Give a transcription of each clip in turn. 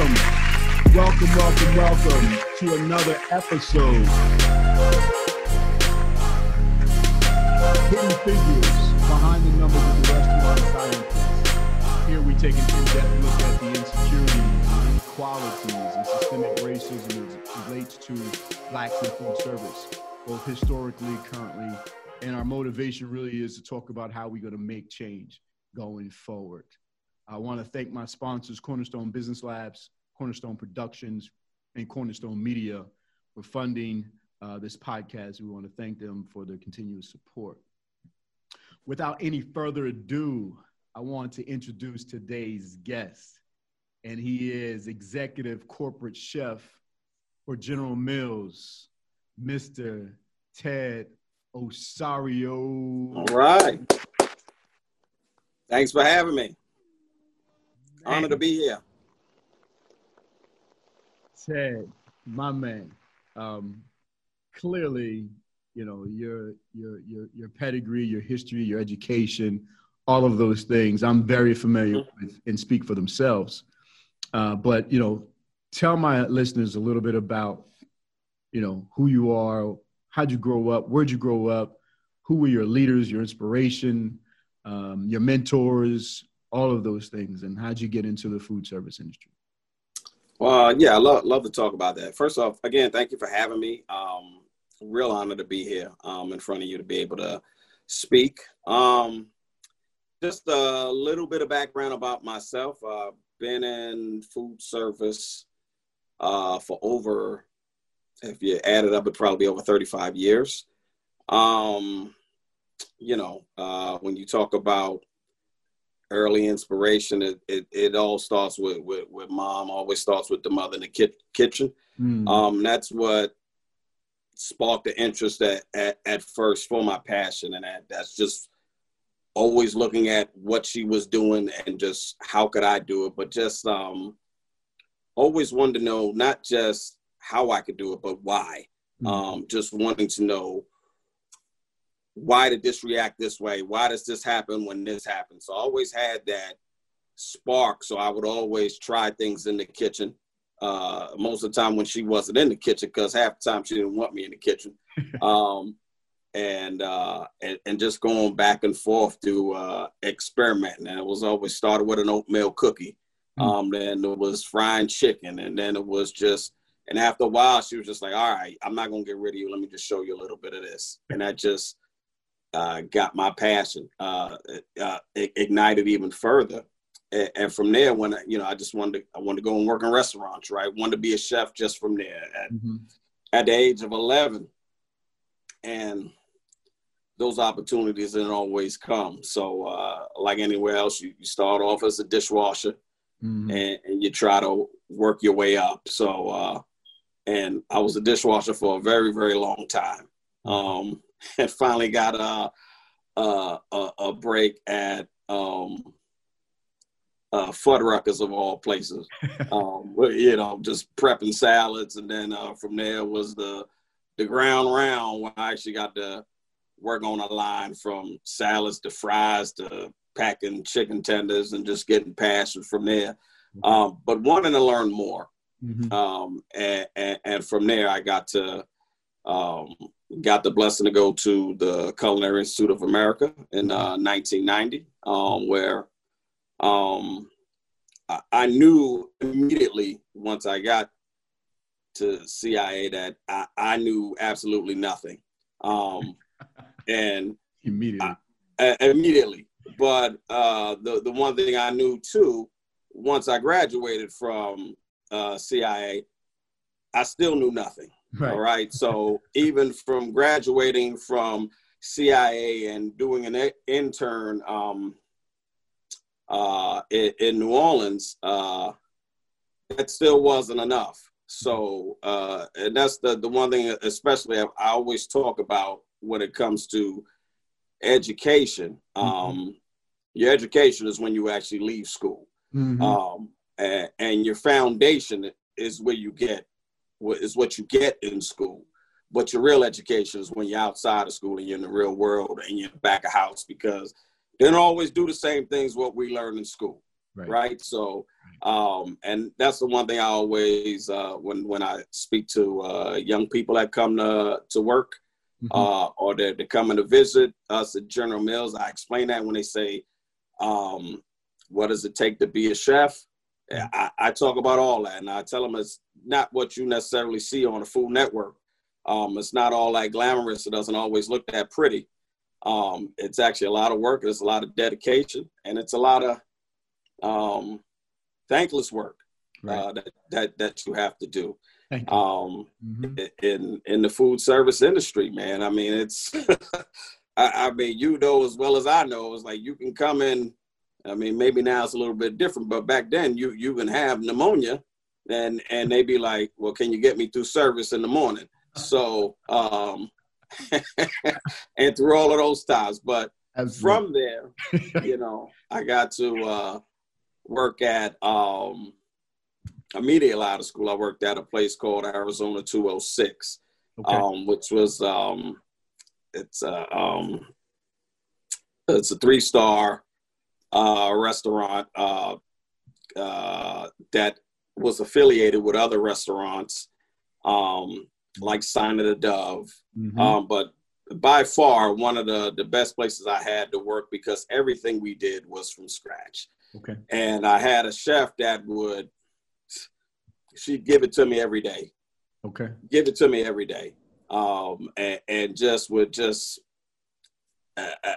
welcome, welcome, welcome, welcome to another episode. Hidden figures behind the numbers of the restaurant scientists. Here we take an in-depth look at the insecurities, inequalities, and systemic racism as relates to blacks in food service, both historically, currently, and our motivation really is to talk about how we're going to make change going forward. I want to thank my sponsors, Cornerstone Business Labs, Cornerstone Productions, and Cornerstone Media for funding uh, this podcast. We want to thank them for their continuous support. Without any further ado, I want to introduce today's guest, and he is Executive Corporate Chef for General Mills, Mr. Ted Osorio. All right. Thanks for having me. Honor to be here. Ted, my man. Um, clearly, you know your your your your pedigree, your history, your education, all of those things. I'm very familiar mm-hmm. with and speak for themselves. Uh, but you know, tell my listeners a little bit about you know who you are, how'd you grow up, where'd you grow up, who were your leaders, your inspiration, um, your mentors, all of those things, and how'd you get into the food service industry? Well, yeah, I love love to talk about that. First off, again, thank you for having me. Um, real honor to be here um, in front of you to be able to speak. Um, just a little bit of background about myself. I've been in food service uh, for over, if you add it up, it'd probably be over 35 years. Um, you know, uh, when you talk about early inspiration, it, it, it all starts with, with, with, mom, always starts with the mother in the ki- kitchen. Mm. Um, that's what sparked the interest at, at, at first for my passion. And that, that's just always looking at what she was doing and just how could I do it, but just um, always wanted to know not just how I could do it, but why. Mm. Um, just wanting to know why did this react this way? Why does this happen when this happens? So I always had that spark. So I would always try things in the kitchen. Uh, most of the time when she wasn't in the kitchen, because half the time she didn't want me in the kitchen. Um, and, uh, and, and just going back and forth to uh, experimenting. And it was always started with an oatmeal cookie. Hmm. Um, then it was frying chicken, and then it was just. And after a while, she was just like, "All right, I'm not gonna get rid of you. Let me just show you a little bit of this." And that just uh, got my passion uh, uh, ignited even further. And, and, from there, when I, you know, I just wanted to, I wanted to go and work in restaurants, right? Wanted to be a chef just from there at, mm-hmm. at the age of 11. And those opportunities didn't always come. So, uh, like anywhere else, you, you start off as a dishwasher mm-hmm. and, and, you try to work your way up. So, uh, and I was a dishwasher for a very, very long time. Um, and finally got a a, a, a break at um, uh, Fuddruckers of all places. um, you know, just prepping salads, and then uh, from there was the the ground round where I actually got to work on a line from salads to fries to packing chicken tenders and just getting passion from there. Mm-hmm. Um, but wanting to learn more. Mm-hmm. Um, and, and, and, from there, I got to um, got the blessing to go to the Culinary Institute of America in uh, 1990, um, where um, I, I, knew immediately once I got to CIA that I, I knew absolutely nothing. Um, and immediately, I, immediately. But uh, the the one thing I knew too, once I graduated from uh, CIA, I still knew nothing. Right. All right. So even from graduating from CIA and doing an intern um, uh, in, in, New Orleans, uh, that still wasn't enough. So uh, and that's the the one thing, especially I, I, always talk about when it comes to education. Mm-hmm. Um, mm-hmm. Your education is when you actually leave school, mm-hmm. um, and, and your foundation is where you get is what you get in school. But your real education is when you're outside of school and you're in the real world and you're back of house because they don't always do the same things what we learn in school. right? right? So, um, and that's the one thing I always uh, when when I speak to uh, young people that come to to work mm-hmm. uh, or they're, they're coming to visit us at General Mills, I explain that when they say, um, "What does it take to be a chef?" I, I, talk about all that, and I tell them it's not what you necessarily see on the Food Network. Um, it's not all that glamorous. It doesn't always look that pretty. Um, it's actually a lot of work. It's a lot of dedication, and it's a lot of um, thankless work right. uh, that, that that you have to do. Um, mm-hmm. in in the food service industry, man. I mean, it's. I, I mean, you know as well as I know. It's like you can come in. I mean, maybe now it's a little bit different, but back then you you can have pneumonia, and and they'd be like, "Well, can you get me through service in the morning?" So, um, and through all of those times. But Absolutely. from there, you know, I got to uh, work at um, immediately out of school. I worked at a place called Arizona 206, okay. um, which was um, it's a um, it's a three star uh, restaurant uh, uh, that was affiliated with other restaurants um, like Sign of the Dove. Mm-hmm. Um, but by far, one of the, the best places I had to work because everything we did was from scratch. Okay. And I had a chef that would, she'd give it to me every day. Okay. Give it to me every day. Um, and, and just would just, uh, uh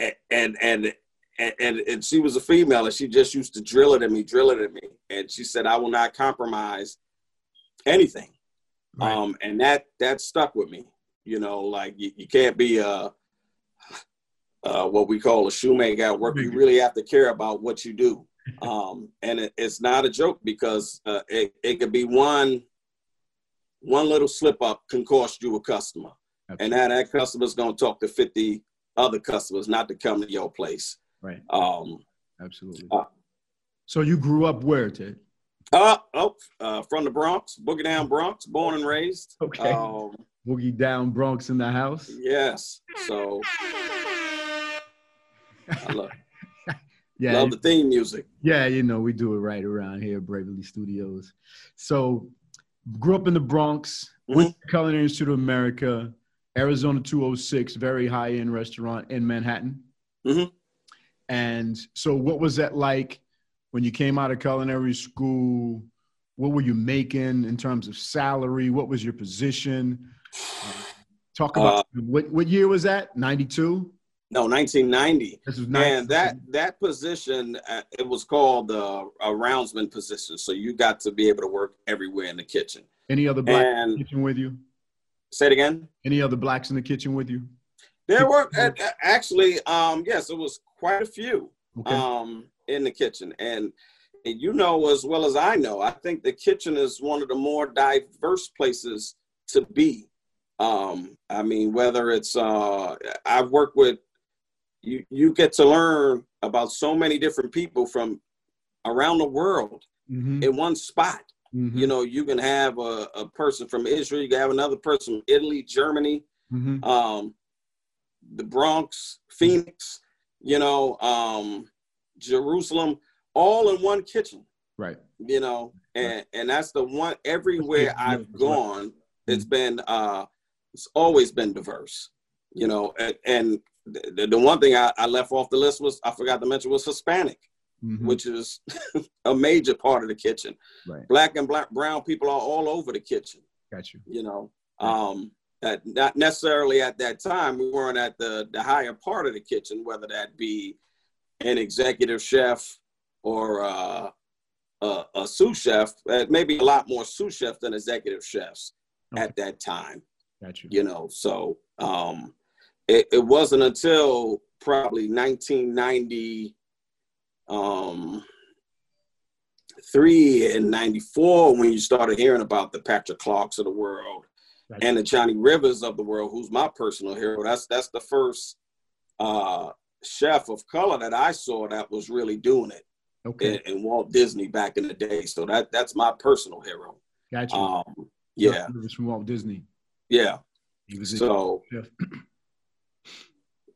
and, and, and, and, and she was a female and she just used to drill it at me, drill it at me. And she said, I will not compromise anything. Right. Um, and that that stuck with me. You know, like you, you can't be a, uh, what we call a shoemaker at work. You really have to care about what you do. Um, and it, it's not a joke because uh, it, it could be one one little slip up can cost you a customer. And now that customer's gonna talk to 50 other customers not to come to your place. Right. Um, Absolutely. Uh, so you grew up where, Ted? Uh, oh, uh, from the Bronx, Boogie Down Bronx, born and raised. Okay. Um, Boogie Down Bronx in the house. Yes. So I love, yeah, love the theme music. Yeah, you know we do it right around here, Bravely Studios. So, grew up in the Bronx, mm-hmm. went to Culinary Institute of America, Arizona 206, very high end restaurant in Manhattan. Mm-hmm. And so, what was that like? when you came out of culinary school, what were you making in terms of salary? What was your position? Uh, talk about uh, what what year was that? Ninety two. No, 1990. This was and that that position uh, it was called the a roundsman position. So you got to be able to work everywhere in the kitchen. Any other blacks and, in the kitchen with you? Say it again. Any other blacks in the kitchen with you? There were actually, um, yes, it was quite a few. Okay. Um, in the kitchen. And, and you know as well as I know, I think the kitchen is one of the more diverse places to be. Um, I mean, whether it's uh, I've worked with you, you get to learn about so many different people from around the world mm-hmm. in one spot. Mm-hmm. You know, you can have a, a, person from Israel, you can have another person from Italy, Germany, mm-hmm. um, the Bronx, Phoenix, you know, um, Jerusalem, all in one kitchen. Right. You know, and right. and that's the one everywhere I've gone, it's mm-hmm. been uh it's always been diverse. You know, and, and the, the one thing I, I, left off the list was I forgot to mention was Hispanic, mm-hmm. which is a major part of the kitchen. Right. Black and black brown people are all over the kitchen. Got you. You know, um, not necessarily at that time we weren't at the the higher part of the kitchen, whether that be an executive chef or uh, a, a sous chef, uh, maybe a lot more sous chefs than executive chefs okay. at that time. Gotcha. You know, so um, it, it wasn't until probably 1990 um, three and 94 when you started hearing about the Patrick Clarks of the world gotcha. and the Johnny Rivers of the world, who's my personal hero. That's that's the first uh, chef of color that I saw that was really doing it. Okay. In, in Walt Disney back in the day. So that that's my personal hero. Gotcha. Um, yeah. It was from Walt Disney. Yeah. He was so.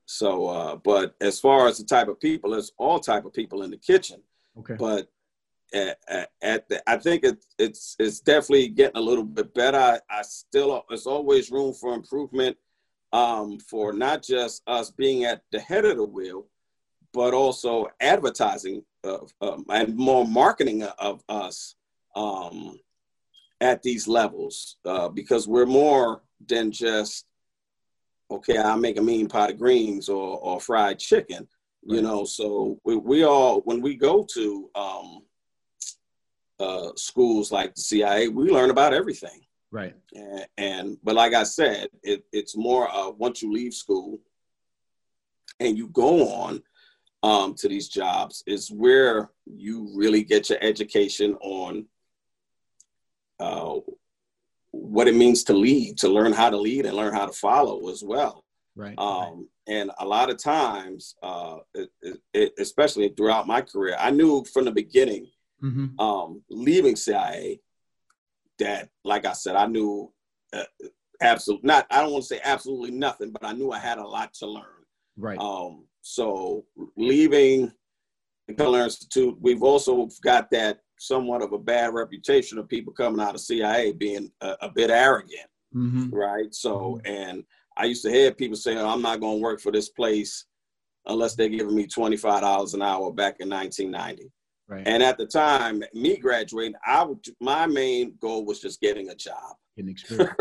so, uh, but as far as the type of people, there's all type of people in the kitchen. Okay. But at, at the, I think it, it's it's definitely getting a little bit better. I, I still there's always room for improvement um, for not just us being at the head of the wheel, but also advertising of, um, and more marketing of us um, at these levels uh, because we're more than just okay i'll make a mean pot of greens or, or fried chicken you know so we, we all when we go to um, uh, schools like the cia we learn about everything right and, and but like i said it, it's more uh, once you leave school and you go on um, to these jobs is where you really get your education on uh, what it means to lead, to learn how to lead and learn how to follow as well. Right. Um, and a lot of times, uh, it, it, especially throughout my career, I knew from the beginning, mm-hmm. um, leaving CIA, that, like I said, I knew uh, absolutely not. I don't want to say absolutely nothing, but I knew I had a lot to learn. Right. Um, so leaving the Culinary Institute, we've also got that somewhat of a bad reputation of people coming out of CIA being a, a bit arrogant, mm-hmm. right? So, mm-hmm. and I used to hear people saying, "I'm not going to work for this place unless they're giving me twenty five dollars an hour." Back in 1990, right. and at the time, me graduating, I would, my main goal was just getting a job, getting experience.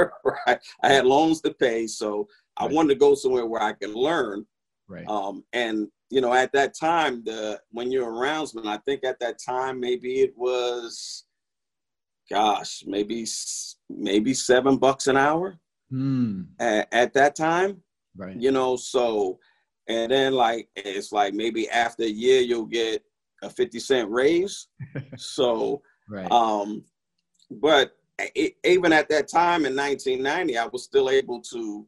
right, I had loans to pay, so right. I wanted to go somewhere where I could learn. Right. Um, and you know, at that time, the when you're a roundsman, I think at that time maybe it was, gosh, maybe maybe seven bucks an hour. Mm. At, at, that time, right? You know, so and then like it's like maybe after a year you'll get a fifty cent raise. so, right. Um, but it, even at that time in 1990, I was still able to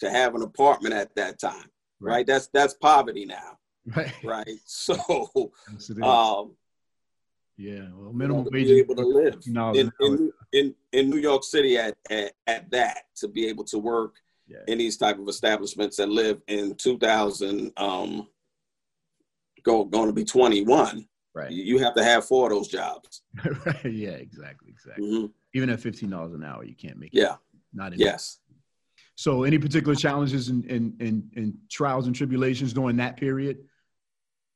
to have an apartment at that time right? right? That's that's poverty now, right? Right. So, um, yeah, well, minimum wage be able to live in, in, in, in New York City at, at, at that to be able to work yeah. in these type of establishments and live in 2000 um go going to be 21 right you have to have four of those jobs right yeah exactly exactly mm-hmm. even at $15 an hour you can't make it yeah not enough. yes so, any particular challenges and and and, and trials and tribulations during that period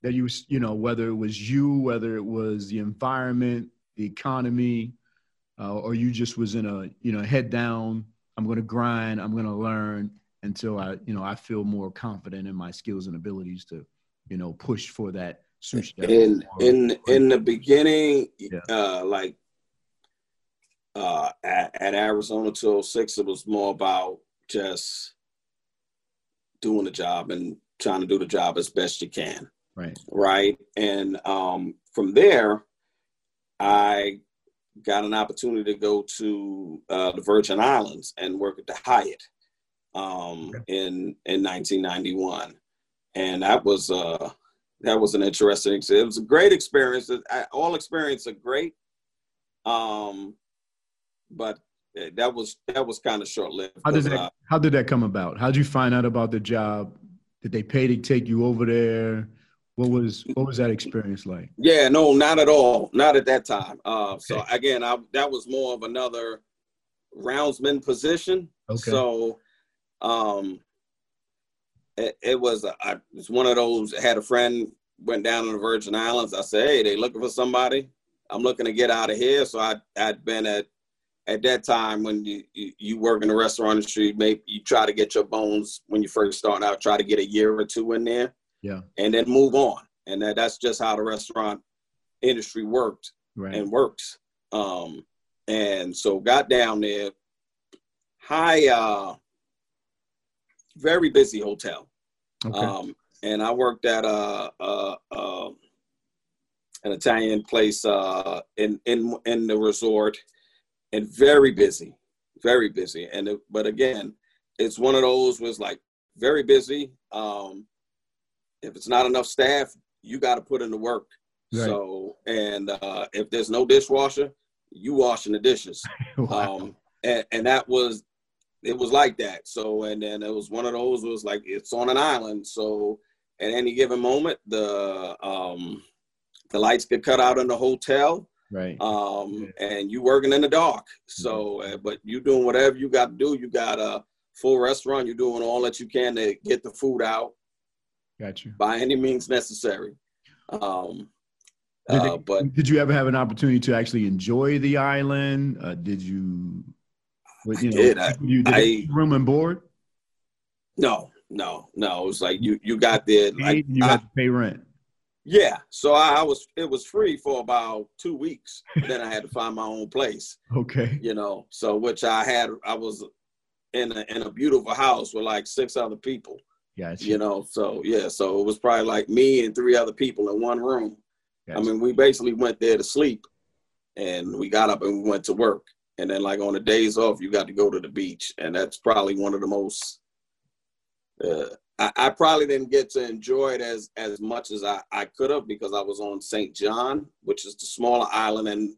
that you you know whether it was you, whether it was the environment, the economy, uh, or you just was in a you know head down. I'm going to grind. I'm going to learn until I you know I feel more confident in my skills and abilities to you know push for that sous chef. In in in the beginning, yeah. uh, like uh, at, at Arizona 206, it was more about just doing the job and trying to do the job as best you can. Right. Right. And um, from there, I got an opportunity to go to uh, the Virgin Islands and work at the Hyatt um, okay. in in 1991, and that was uh, that was an interesting. It was a great experience. All experiences are great, um, but that was that was kind of short lived. How did that uh, How did that come about? How did you find out about the job? Did they pay to take you over there? What was what was that experience like? Yeah, no, not at all. Not at that time. Uh, okay. So again, I, that was more of another roundsman position. Okay. So, um, it, it was a, I, it's one of those. Had a friend went down to the Virgin Islands. I said, "Hey, they looking for somebody. I'm looking to get out of here." So I I'd been at at that time when you, you work in the restaurant industry, maybe you try to get your bones when you first start out, try to get a year or two in there, yeah, and then move on. And that, that's just how the restaurant industry worked right. and works. Um, and so got down there, high, uh, very busy hotel. Okay. Um, and I worked at a, a, a an Italian place uh, in in in the resort and very busy, very busy. And it, but again, it's one of those was like very busy. Um, if it's not enough staff, you got to put in the work. Right. So, and uh, if there's no dishwasher, you washing the dishes. wow. Um, and, and that was, it was like that. So, and then it was one of those was like, it's on an island. So at any given moment, the, um, the lights get cut out in the hotel right. um and you working in the dark. So uh, but you doing whatever you got to do. You got a full restaurant. You're doing all that you can to get the food out got you by any means necessary. Um did, uh, but did you ever have an opportunity to actually enjoy the island? Uh, did you what, you I know did. I- you did I- room and board? No no no. It was like you you got there like Paid and you I- had to pay rent. Yeah so I, I was it was free for about two weeks. Then i had to find my own place okay. you know. So which i had i was in a, in a beautiful house with like six other people gotcha. you know. So yeah so it was probably like me and three other people in one room. Gotcha. i mean we basically went there to sleep and we got up and we went to work and then like on the days off you got to go to the beach and that's probably one of the most uh, I, I probably didn't get to enjoy it as as much as I, I could have because I was on St. John, which is the smaller island, and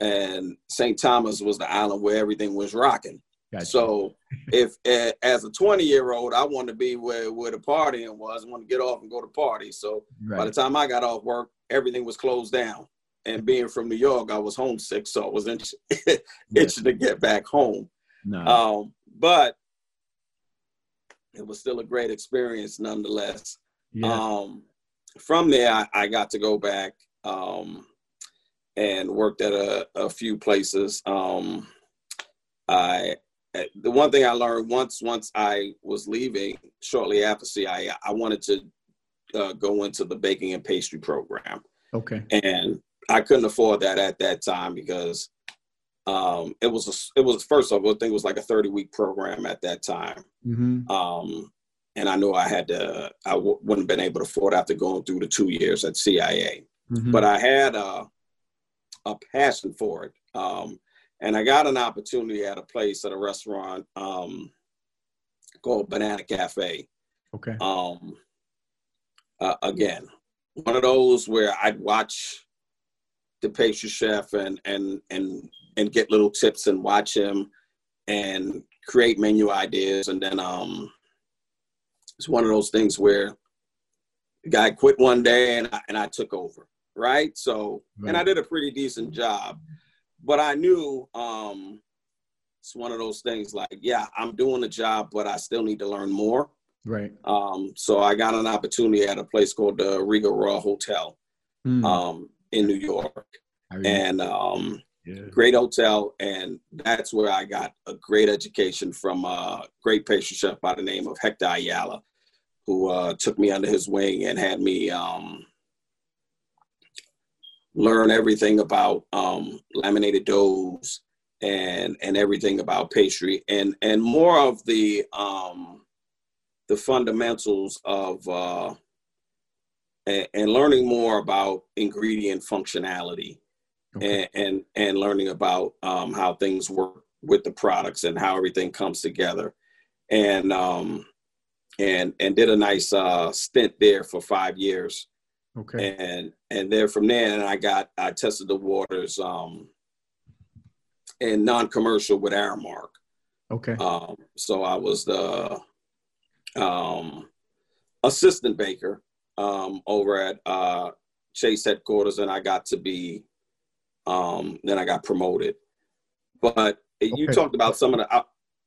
and St. Thomas was the island where everything was rocking. Gotcha. So if as a 20 year old, I wanted to be where where the partying was, I want to get off and go to party. So by the time I got off work, everything was closed down. And being from New York, I was homesick, so I was itch- itching to get back home. no. Um, but it was still a great experience nonetheless. yeah. Um, from there, I, I got to go back um, and worked at a, a few places. Um, I eh, the one thing I learned once once I was leaving shortly after CIA, I wanted to uh, go into the baking and pastry program okay. and I couldn't afford that at that time because um, it was a, it was first of all I think it was like a thirty week program at that time, Mm-hmm. um, and I knew I had to I w- wouldn't have been able to afford after going through the two years at CIA, Mm-hmm. but I had a a passion for it, um, and I got an opportunity at a place at a restaurant um, called Banana Cafe. okay. Um, uh, again, one of those where I'd watch the pastry chef and and and and get little tips and watch him and create menu ideas, and then um, it's one of those things where the guy quit one day and I, and I took over, right? So and I did a pretty decent job, but I knew um, it's one of those things like, yeah, I'm doing the job, but I still need to learn more. Right. Um, so I got an opportunity at a place called the Regal Royal Hotel Mm. um, in New York, and um, yeah. great hotel, and that's where I got a great education from a great pastry chef by the name of Hector Ayala, who uh, took me under his wing and had me um, learn everything about um, laminated doughs and and everything about pastry and and more of the um, the fundamentals of uh, and, and learning more about ingredient functionality Okay. and, and and learning about um, how things work with the products and how everything comes together and um and and did a nice uh stint there for five years okay. and and there from there and i got i tested the waters um in non-commercial with aramark Okay. um, so I was the um, assistant baker um, over at uh, Chase headquarters, and I got to be. Um, then I got promoted. But you talked about some of the. Uh,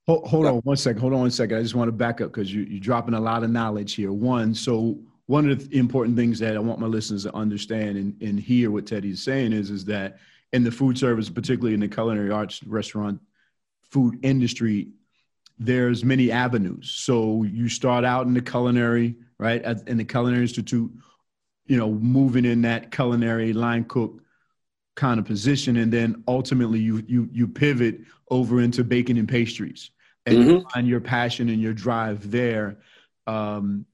Hold, hold on one second. Hold on one second. I just want to back up because you, you're dropping a lot of knowledge here. One, so one of the important things that I want my listeners to understand and, and hear what Teddy's saying is, is that in the food service, particularly in the culinary arts restaurant food industry, there's many avenues. So you start out in the culinary, right, at, in the Culinary Institute, you know, moving in that culinary line cook kind of position, and then ultimately you you you pivot over into baking and pastries, and you find your passion and your drive there, um,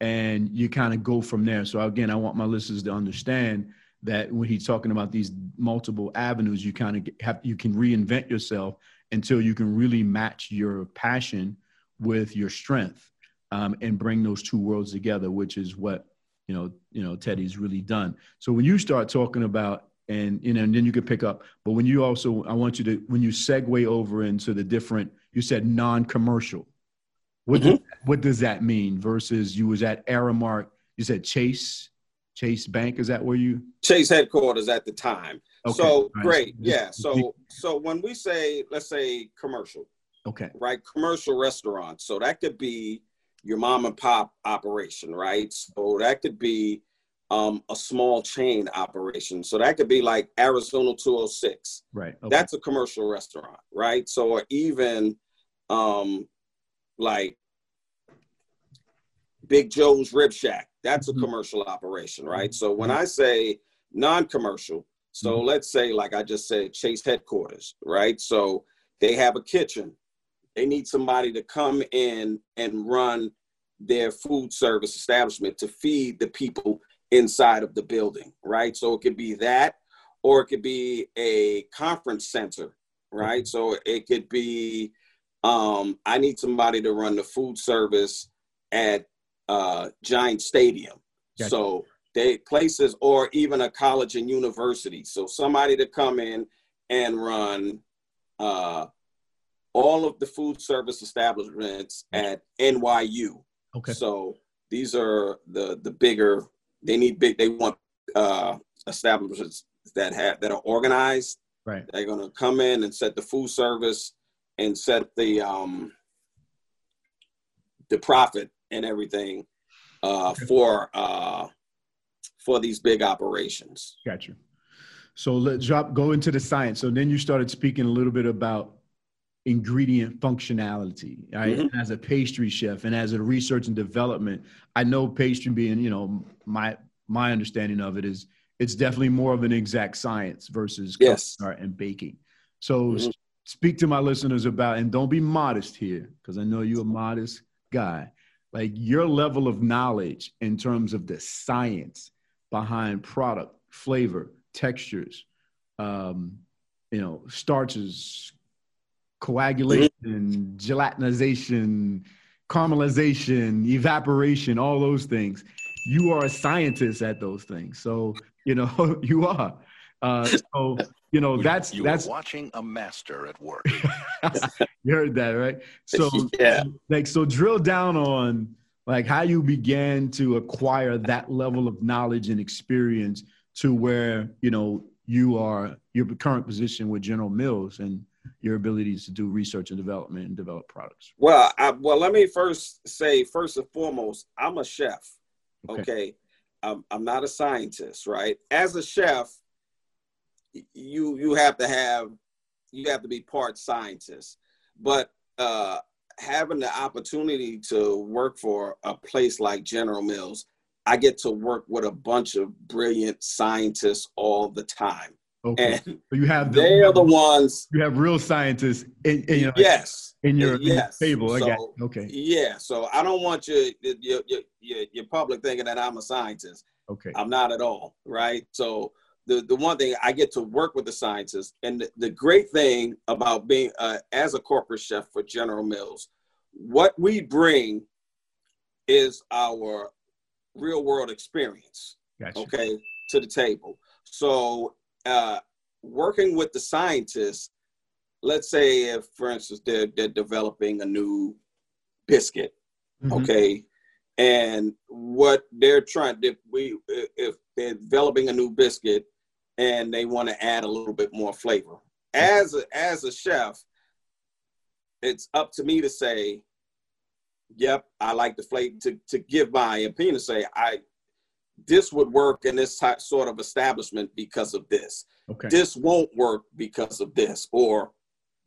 and you kind of go from there. So again, I want my listeners to understand that when he's talking about these multiple avenues, you kind of have you can reinvent yourself until you can really match your passion with your strength um, and bring those two worlds together, which is what you know you know Teddy's really done. So when you start talking about and you know and then you could pick up, but when you also I want you to when you segue over into the different you said non-commercial. What does, what does that mean versus you was at Aramark, you said Chase Chase Bank. Is that where you? Chase headquarters at the time. Okay. So right. great, yeah. So so when we say let's say commercial, okay, right, commercial restaurants. So that could be your mom and pop operation, right? So that could be um, a small chain operation. So that could be like Arizona 206. Right. Okay. That's a commercial restaurant, right? So or even um, like Big Joe's Rib Shack. That's a mm-hmm. commercial operation, right? So when I say non-commercial, so mm-hmm. let's say like I just said Chase headquarters, right? So they have a kitchen. They need somebody to come in and run their food service establishment to feed the people inside of the building, right? So it could be that, or it could be a conference center, right? So it could be um, I need somebody to run the food service at uh, Giant Stadium. Gotcha. So they places or even a college and university. So somebody to come in and run uh, all of the food service establishments at NYU. Okay. So these are the the bigger. They need big. They want uh, establishments that have that are organized. Right. They're going to come in and set the food service and set the um the profit and everything uh, for uh, for these big operations. Got you. So let's drop go into the science. So then you started speaking a little bit about ingredient functionality right mm-hmm. as a pastry chef and as a research and development i know pastry being you know my my understanding of it is it's definitely more of an exact science versus yes. art and baking so mm-hmm. speak to my listeners about and don't be modest here because i know you're a modest guy like your level of knowledge in terms of the science behind product, flavor, textures, um, you know, starches, coagulation, mm-hmm. gelatinization, caramelization, evaporation, all those things. You are a scientist at those things. So, you know, you are. Uh, so you know that's you that's watching a master at work. you heard that, right? So yeah, like so drill down on like how you began to acquire that level of knowledge and experience to where you know you are your current position with General Mills and your abilities to do research and development and develop products. Well, I, well, let me first say first and foremost, I'm a chef. Okay, okay? I'm, I'm not a scientist, right? As a chef, you you have to have you have to be part scientist but uh, having the opportunity to work for a place like general mills i get to work with a bunch of brilliant scientists all the time okay. And so you have the, they are the ones you have real scientists in, in your yes. in your, yes. in your table. So, I got okay. yeah. So i don't want your your, your your your public thinking that i'm a scientist. Okay. I'm not at all right? So the, the one thing I get to work with the scientists, and the, the great thing about being uh, as a corporate chef for General Mills, what we bring is our real world experience, gotcha. okay, to the table. So, uh, working with the scientists, let's say if, for instance, they're, they're developing a new biscuit, mm-hmm. okay, and what they're trying, if we, if they're developing a new biscuit and they want to add a little bit more flavor. As a, as a chef, it's up to me to say, "Yep, I like the flavor." To to give my opinion, to say, "I this would work in this type sort of establishment because of this. Okay. This won't work because of this, or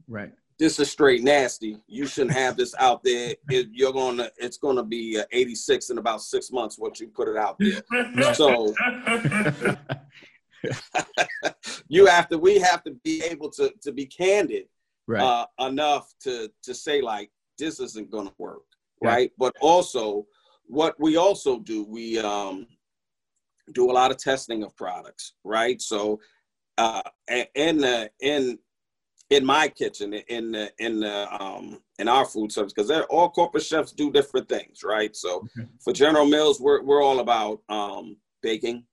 right." This is straight nasty. You shouldn't have this out there. It, you're gonna, it's gonna be 86 in about six months. What you put it out there. so, you have to we have to be able to to be candid right. uh, enough to to say like this isn't going to work right but also what we also do we um do a lot of testing of products right so uh in the in in my kitchen in the in the um in our food service because all corporate chefs do different things right so okay. for general mills we're, we're all about um baking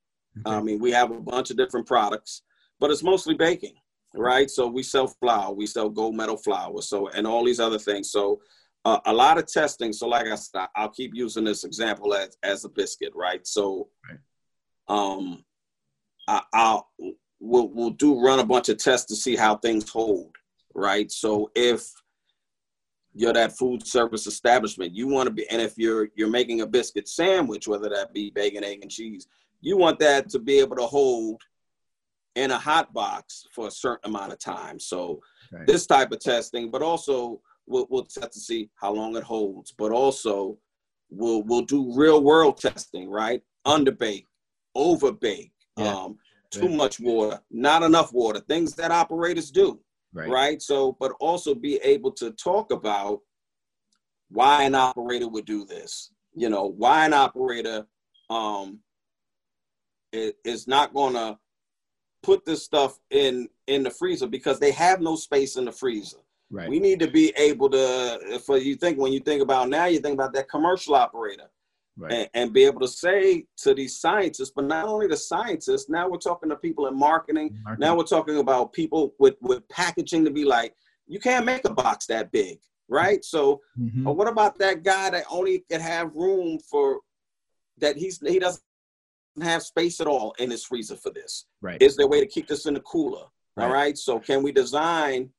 Okay. I mean, we have a bunch of different products, but it's mostly baking, right? So we sell flour, we sell gold medal flour, so and all these other things. So uh, a lot of testing. So like I said, I'll keep using this example as as a biscuit, right? So. Right. Um, I, I'll we'll we'll do run a bunch of tests to see how things hold, right? So if you're that food service establishment, you want to be, and if you're you're making a biscuit sandwich, whether that be bacon, egg, and cheese, you want that to be able to hold in a hot box for a certain amount of time. So right. this type of testing, but also we'll, we'll test to see how long it holds, but also we'll we'll do real world testing, right? Underbake, overbake, yeah. um, too much water, not enough water, things that operators do. Right. right. So, but also be able to talk about why an operator would do this. You know, why an operator um is not gonna put this stuff in in the freezer because they have no space in the freezer. Right. We need to be able to, for you think when you think about now, you think about that commercial operator right. and, and, be able to say to these scientists, but not only the scientists, now we're talking to people in marketing. marketing. Now we're talking about people with, with packaging to be like, you can't make a box that big, right? So, mm-hmm. what about that guy that only can have room for that he's he doesn't have space at all in his freezer for this? Right. Is there a way to keep this in the cooler? Right. All right. So, can we design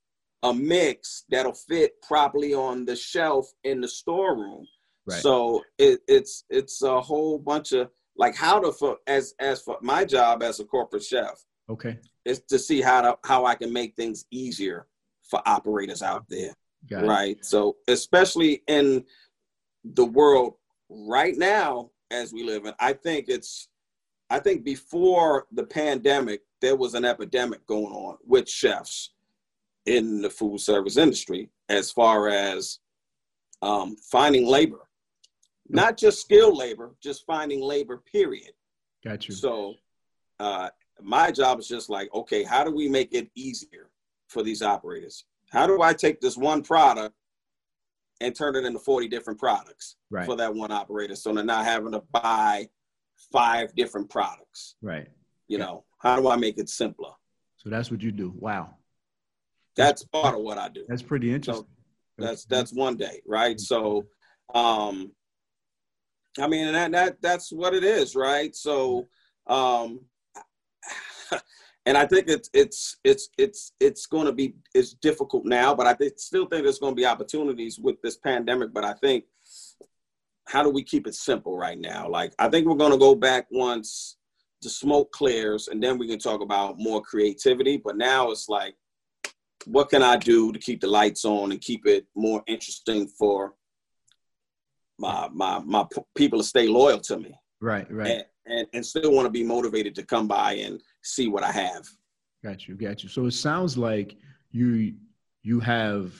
a mix that'll fit properly on the shelf in the storeroom? Right. So it, it's it's a whole bunch of like how to for as as for my job as a corporate chef. Okay. Is to see how to how I can make things easier for operators out there. Got right. It. So especially in the world right now as we live in, I think it's I think before the pandemic there was an epidemic going on with chefs in the food service industry as far as um, finding labor not just skilled labor, just finding labor, period. Got you. So uh, my job is just like, okay, how do we make it easier for these operators? How do I take this one product and turn it into 40 different products right. for that one operator? So they're not having to buy five different products. Right. You yeah. know, how do I make it simpler? So that's what you do. Wow. That's part of what I do. That's pretty interesting. So that's that's one day, right? So um I mean, that that that's what it is, right? So, um, and I think it's it's it's it's it's going to be it's difficult now, but I th- still think there's going to be opportunities with this pandemic. But I think how do we keep it simple right now? Like I think we're going to go back once the smoke clears, and then we can talk about more creativity. But now it's like, what can I do to keep the lights on and keep it more interesting for my my my people to stay loyal to me. Right, right. And, and, and still want to be motivated to come by and see what I have. Got you, got you. So it sounds like you you have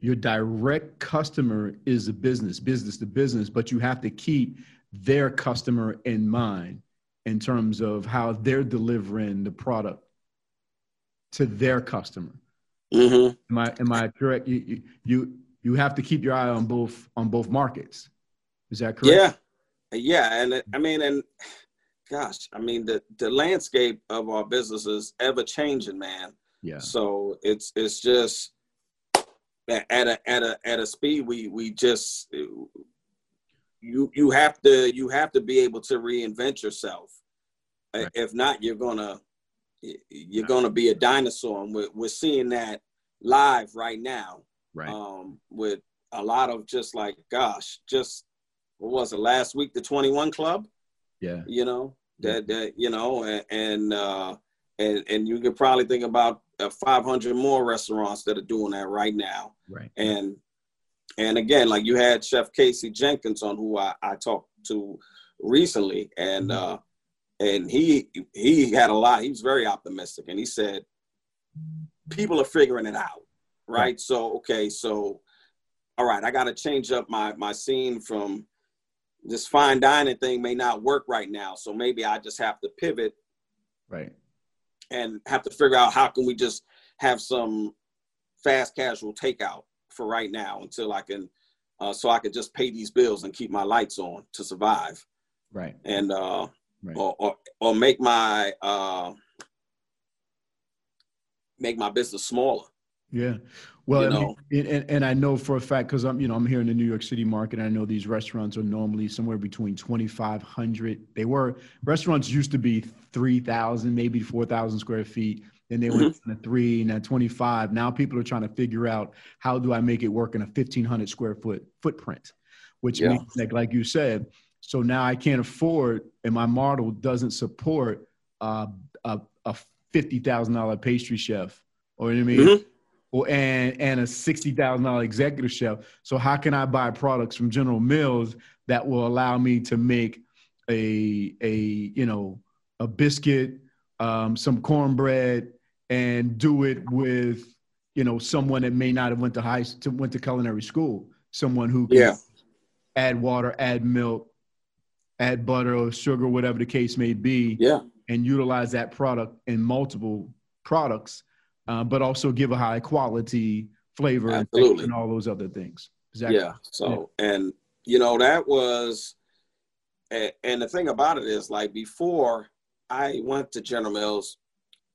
your direct customer is a business, business to business, but you have to keep their customer in mind in terms of how they're delivering the product to their customer. Mm-hmm. Am I am I correct? You you you have to keep your eye on both on both markets. Is that correct? Yeah, yeah, and I mean, and gosh, I mean, the the landscape of our business is ever changing, man. Yeah. So it's it's just at a at a at a speed we we just you you have to you have to be able to reinvent yourself. Right. If not, you're gonna you're gonna be a dinosaur, and we're we're seeing that live right now right. um, with a lot of just like, gosh, just what was it last week? The Twenty One Club. Yeah. You know that that you know, and and uh, and, and you could probably think about uh, 500 more restaurants that are doing that right now. Right. And and again, like you had Chef Casey Jenkins on, who I, I talked to recently, and mm-hmm. uh, and he he had a lot. He was very optimistic, and he said people are figuring it out right? So okay, so all right, I got to change up my my scene from this fine dining thing may not work right now, so maybe I just have to pivot, right? And have to figure out how can we just have some fast casual takeout for right now until I can, uh, so I can just pay these bills and keep my lights on to survive, right? And uh, right. Or, or or make my uh, make my business smaller yeah. Well, you I mean, and, and I know for a fact because I'm, you know, I'm here in the New York City market. And I know these restaurants are normally somewhere between 2,500. They were restaurants used to be 3,000, maybe 4,000 square feet. Then they went Mm-hmm. to three, now 25. Now people are trying to figure out how do I make it work in a 1,500 square foot footprint, which Yeah. means like like you said. So now I can't afford, and my model doesn't support uh, a a fifty thousand dollar pastry chef, or you know what I mean, Mhm. Or and and a sixty thousand dollar executive chef. So how can I buy products from General Mills that will allow me to make a a you know a biscuit, um, some cornbread, and do it with you know someone that may not have went to high to, went to culinary school, someone who can Yeah. add water, add milk, add butter or sugar, whatever the case may be, Yeah. and utilize that product in multiple products, uh, but also give a high quality flavor and, Absolutely. and all those other things. Exactly. Yeah. So, and you know, that was, and the thing about it is, like before I went to General Mills,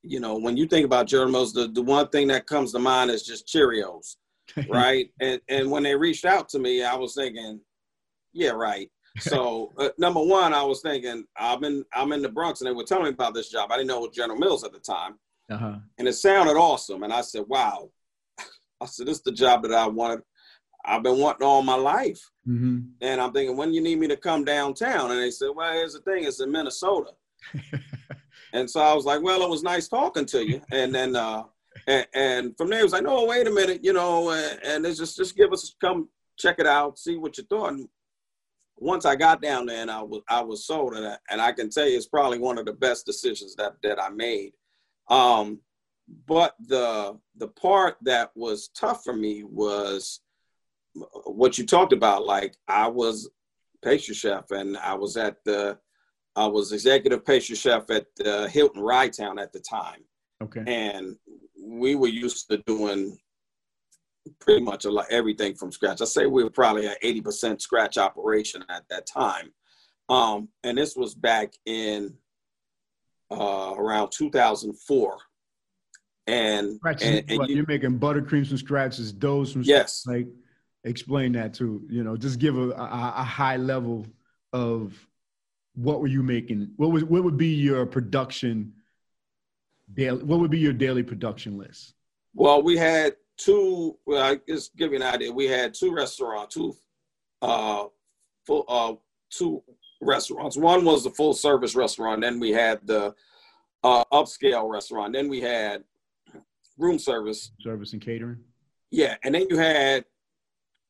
you know, when you think about General Mills, the, the one thing that comes to mind is just Cheerios, right? and and when they reached out to me, I was thinking, yeah, right. So uh, number one, I was thinking I'm in I'm in the Bronx, and they were telling me about this job. I didn't know it was General Mills at the time, Uh-huh. and it sounded awesome. And I said, wow. I said, this is the job that I wanted. I've been wanting all my life. hmm And I'm thinking, when you need me to come downtown? And they said, well, here's the thing, it's in Minnesota. and so I was like, well, it was nice talking to you. And then, uh, and, and from there, it was like, no, wait a minute, you know, and, and it's just, just give us, come check it out, see what you thought. And once I got down there and I was, I was sold and I, and I can tell you, it's probably one of the best decisions that, that I made. Um, but the, the part that was tough for me was what you talked about. Like I was pastry chef and I was at the, I was executive pastry chef at the Hilton Rye Town at the time. Okay. And we were used to doing pretty much a lot, everything from scratch. I say we were probably an 80% scratch operation at that time. Um, and this was back in uh, around 2004. And, and, and you- you're making buttercreams from scratches, doughs from yes, like explain that too. You know, just give a, a, a high level of what were you making? What was what would be your production daily? What would be your daily production list? Well, we had two. Well, I just give you an idea. We had two restaurants, two, uh, full, uh, two restaurants. One was the full service restaurant. Then we had the uh, upscale restaurant. Then we had room service. Service and catering. Yeah, and then you had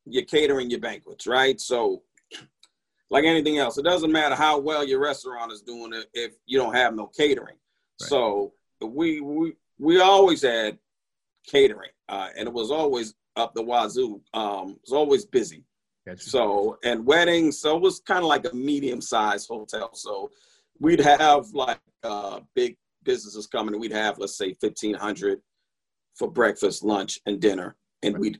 your catering, your banquets, right? So, like anything else, it doesn't matter how well your restaurant is doing it if you don't have no catering. Right. So we we we always had catering, uh, and it was always up the wazoo. Um, it was always busy. Gotcha. So and weddings, so it was kind of like a medium-sized hotel. So we'd have like uh, big businesses coming, and we'd have let's say fifteen hundred for breakfast, lunch, and dinner, and we'd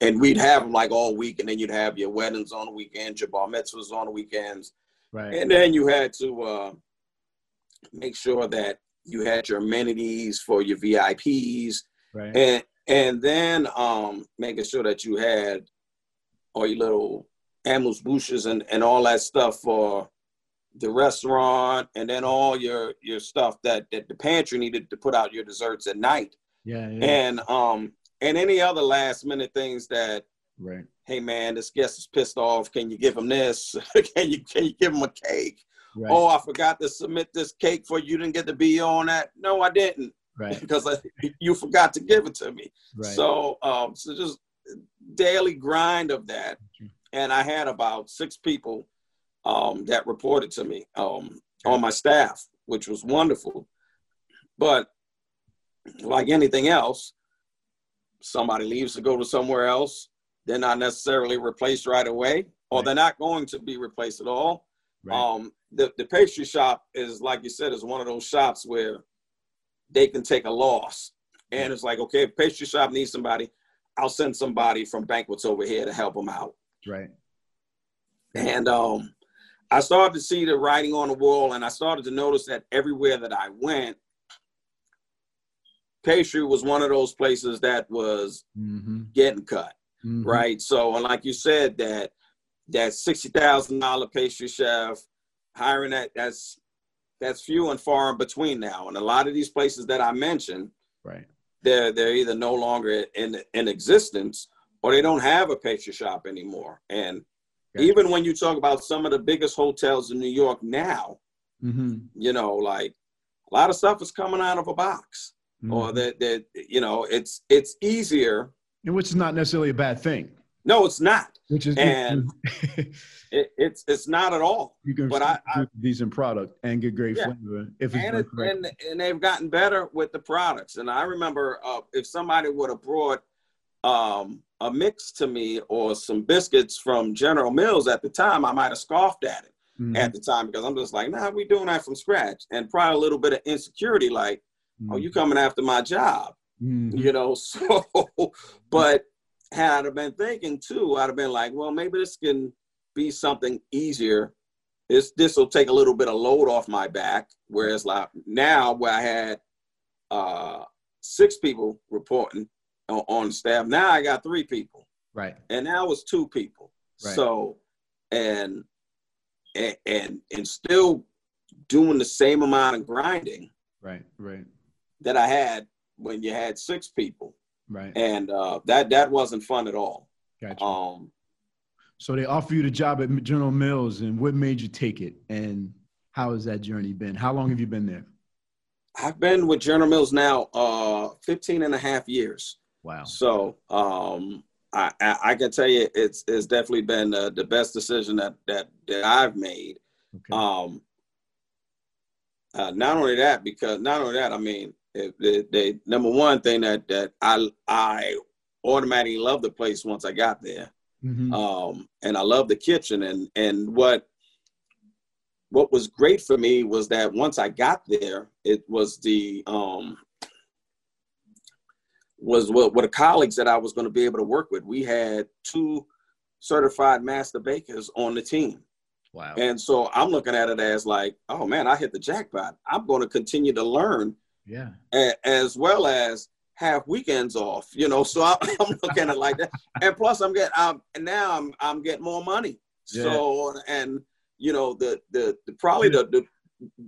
and we'd have them like all week, and then you'd have your weddings on the weekend, your bar mitzvahs on the weekends, right. and then you had to uh, make sure that you had your amenities for your VIPs, right. and and then um, making sure that you had all your little amuse bouches and, and all that stuff for the restaurant, and then all your your stuff that, that the pantry needed to put out your desserts at night, yeah. Yeah. and um and any other last minute things that right. hey man this guest is pissed off can you give him this can you can you give him a cake Right. oh i forgot to submit this cake for you you didn't get to be on that no i didn't right. because I, you forgot to give it to me Right. so um so just daily grind of that and i had about six people um that reported to me um on my staff which was wonderful but like anything else somebody leaves to go to somewhere else they're not necessarily replaced right away or Right. they're not going to be replaced at all right. um, the, the pastry shop is like you said, is one of those shops where they can take a loss. And it's like, okay, if pastry shop needs somebody, I'll send somebody from banquets over here to help them out. right. And um, I started to see the writing on the wall, and I started to notice that everywhere that I went, pastry was one of those places that was Mm-hmm. getting cut, Mhm. right? So, and like you said, that that sixty thousand dollar pastry chef hiring that that's that's few and far in between now, and a lot of these places that I mentioned, Right. They're they're either no longer in in existence or they don't have a pastry shop anymore. And Gotcha. even when you talk about some of the biggest hotels in New York now, Mm-hmm. you know, like a lot of stuff is coming out of a box, Mm-hmm. or that that you know, it's it's easier. and which is not necessarily a bad thing. No, it's not. Which is And- It, it's it's not at all. you can but I- I- decent product and get great Yeah. flavor if it's and, it, and and they've gotten better with the products. And I remember uh, if somebody would have brought um, a mix to me or some biscuits from General Mills at the time, I might have scoffed at it Mhm. at the time because I'm just like, nah, we doing that from scratch, and probably a little bit of insecurity, like, oh, you coming after my job, Mhm. you know? So, but had I been thinking too, I'd have been like, well, maybe this can be something easier. This this will take a little bit of load off my back. Whereas like now, where I had uh, six people reporting on, on staff, now I got three people, right. and now it's two people. Right. So, and and and and still doing the same amount of grinding Right. Right. that I had when you had six people, Right. and uh, that that wasn't fun at all. Gotcha. Um, so they offer you the job at General Mills, and what made you take it? And how has that journey been? How long have you been there? I've been with General Mills now uh 15 and a half years. Wow. So um I, I, I can tell you it's it's definitely been uh, the best decision that that that I've made. Okay. Um uh, not only that, because not only that, I mean, it, they number one thing that that I I automatically loved the place once I got there. Mhm. um, and I love the kitchen. And and what what was great for me was that once I got there, it was the um, was what what the colleagues that I was going to be able to work with. We had two certified master bakers on the team. wow. And so I'm looking at it as like, oh man, I hit the jackpot. I'm going to continue to learn yeah. a- as well as have weekends off. You know, so I, I'm looking at it like that. And plus, I'm getting I'm, now I'm I'm getting more money. So and you know the the, the probably the, the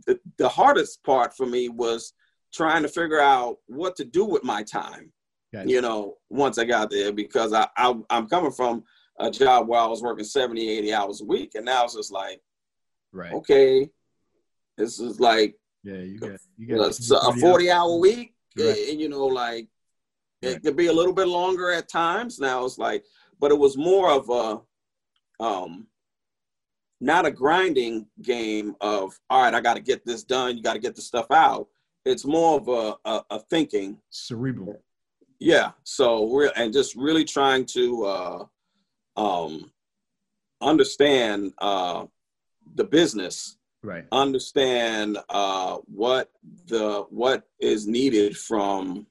the the hardest part for me was trying to figure out what to do with my time. Gotcha. You know, once I got there because I, I I'm coming from a job where I was working 70, 80 hours a week, and now it's just like, Right. okay, this is like Yeah. You got you got so a 40 hour week Right. and you know like it Right. could be a little bit longer at times now it's like but it was more of a um not a grinding game of all right i got to get this done you got to get the stuff out it's more of a, a, a thinking cerebral. yeah so we're and just really trying to uh um understand uh the business Right. understand uh, what the what is needed from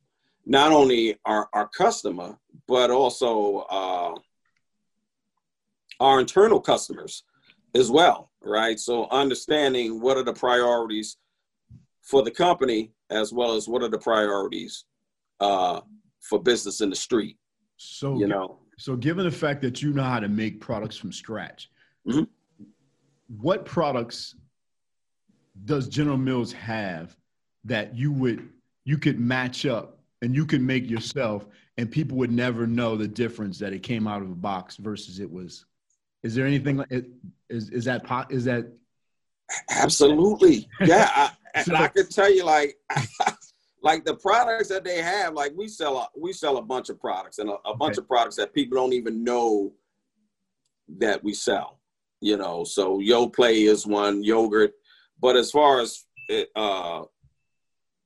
not only our, our customer but also uh, our internal customers as well right so understanding what are the priorities for the company as well as what are the priorities uh, for business in the street So you know So, given the fact that you know how to make products from scratch, Mhm. what products does General Mills have that you would you could match up and you could make yourself, and people would never know the difference that it came out of a box versus it was? Is there anything like it? Is is that po- is that Absolutely. Yeah. I, and I could tell you like like the products that they have, like we sell a we sell a bunch of products and a, a bunch Okay. of products that people don't even know that we sell. You know, so Yoplait is one yogurt. But as far as it, uh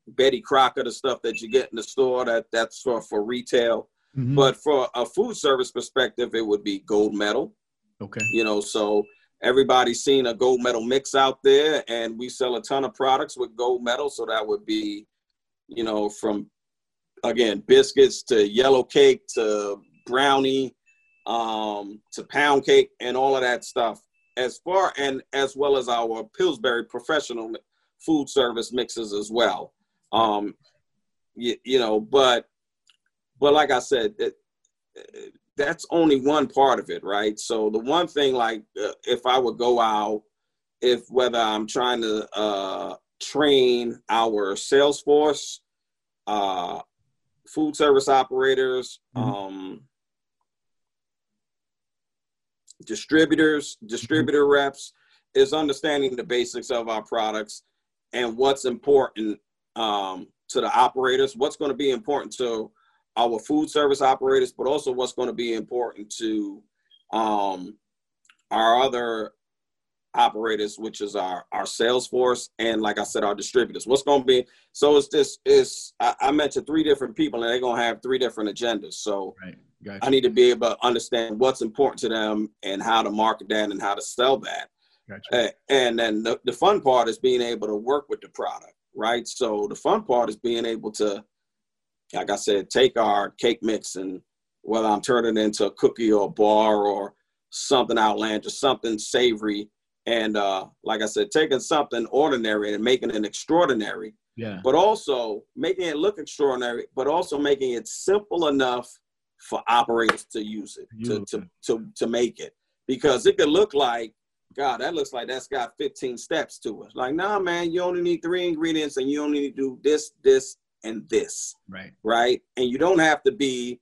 Betty Crocker, the stuff that you get in the store, that that's for, for retail. Mhm. But for a food service perspective, it would be gold medal okay? you know so everybody's seen a gold medal mix out there and we sell a ton of products with gold medal so that would be you know from again biscuits to yellow cake to brownie um to pound cake and all of that stuff as far and as well as our pillsbury professional food service mixes as well um you, you know, but but like I said, it, that's only one part of it, right? So the one thing, like uh, if I would go out, if whether I'm trying to uh, train our sales force, uh, food service operators, mm-hmm. um, distributors, distributor mm-hmm. reps, is understanding the basics of our products and what's important um, to the operators, what's going to be important to our food service operators, but also what's going to be important to um, our other operators, which is our our sales force, and like I said, our distributors. What's going to be so? It's this is I, I, mentioned three different people, and they're going to have three different agendas. So right. Gotcha. I need to be able to understand what's important to them and how to market that and how to sell that. Gotcha. And then the, the fun part is being able to work with the product, right? So the fun part is being able to, like I said, take our cake mix and whether I'm turning it into a cookie or a bar or something outlandish, something savory, and uh, like I said, taking something ordinary and making it extraordinary. Yeah. But also making it look extraordinary, but also making it simple enough for operators to use it, to, to, to, to make it. Because it could look like God, that looks like that's got 15 steps to it. Like, nah, man, you only need three ingredients and you only need to do this, this, and this. Right. Right. And you don't have to be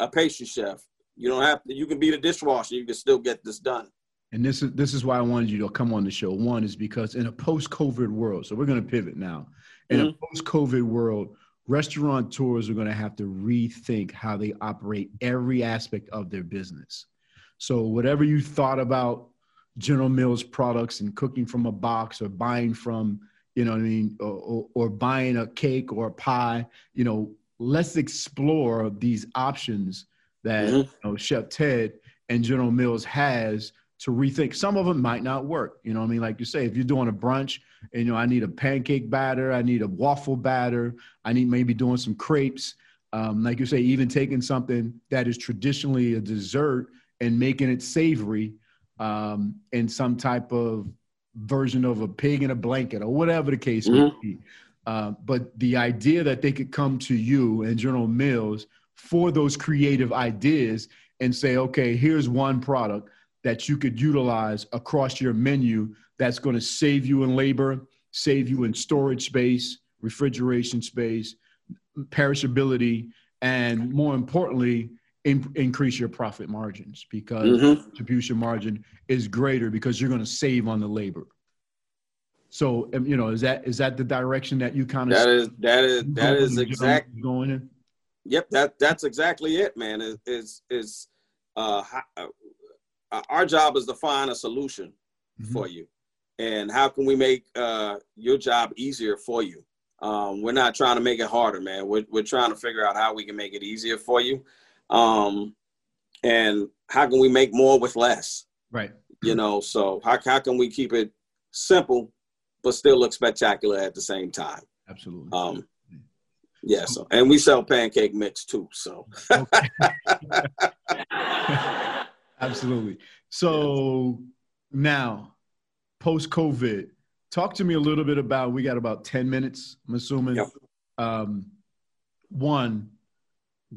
a pastry chef. You don't have to, you can be the dishwasher. You can still get this done. And this is this is why I wanted you to come on the show. One is because in a post-COVID world, so we're going to pivot now. In mm-hmm. a post-COVID world, restaurateurs are going to have to rethink how they operate every aspect of their business. So whatever you thought about General Mills products and cooking from a box or buying from, you know what I mean, or, or, or buying a cake or a pie, you know, let's explore these options that mm-hmm. you know, Chef Ted and General Mills has to rethink. Some of them might not work. You know what I mean? Like you say, if you're doing a brunch and, you know, I need a pancake batter, I need a waffle batter, I need maybe doing some crepes. Um, like you say, even taking something that is traditionally a dessert and making it savory um, in some type of version of a pig in a blanket or whatever the case mm-hmm. may be. Uh, but the idea that they could come to you and General Mills for those creative ideas and say, okay, here's one product that you could utilize across your menu that's going to save you in labor, save you in storage space, refrigeration space, perishability, and more importantly, in, increase your profit margins because mm-hmm. distribution margin is greater because you're going to save on the labor. So um, you know, is that is that the direction that you kind of that is that is that is exact going in? Yep, that that's exactly it, man. Is is is uh, uh, our job is to find a solution mm-hmm. for you, and how can we make uh, your job easier for you? Um, we're not trying to make it harder, man. We're we're trying to figure out how we can make it easier for you. Um, and how can we make more with less? Right. You know, so how, how can we keep it simple, but still look spectacular at the same time? Absolutely. Um, yeah. So, and we sell pancake mix too. So. Absolutely. So now, post COVID, talk to me a little bit about. We got about ten minutes. I'm assuming. Yep. Um, one,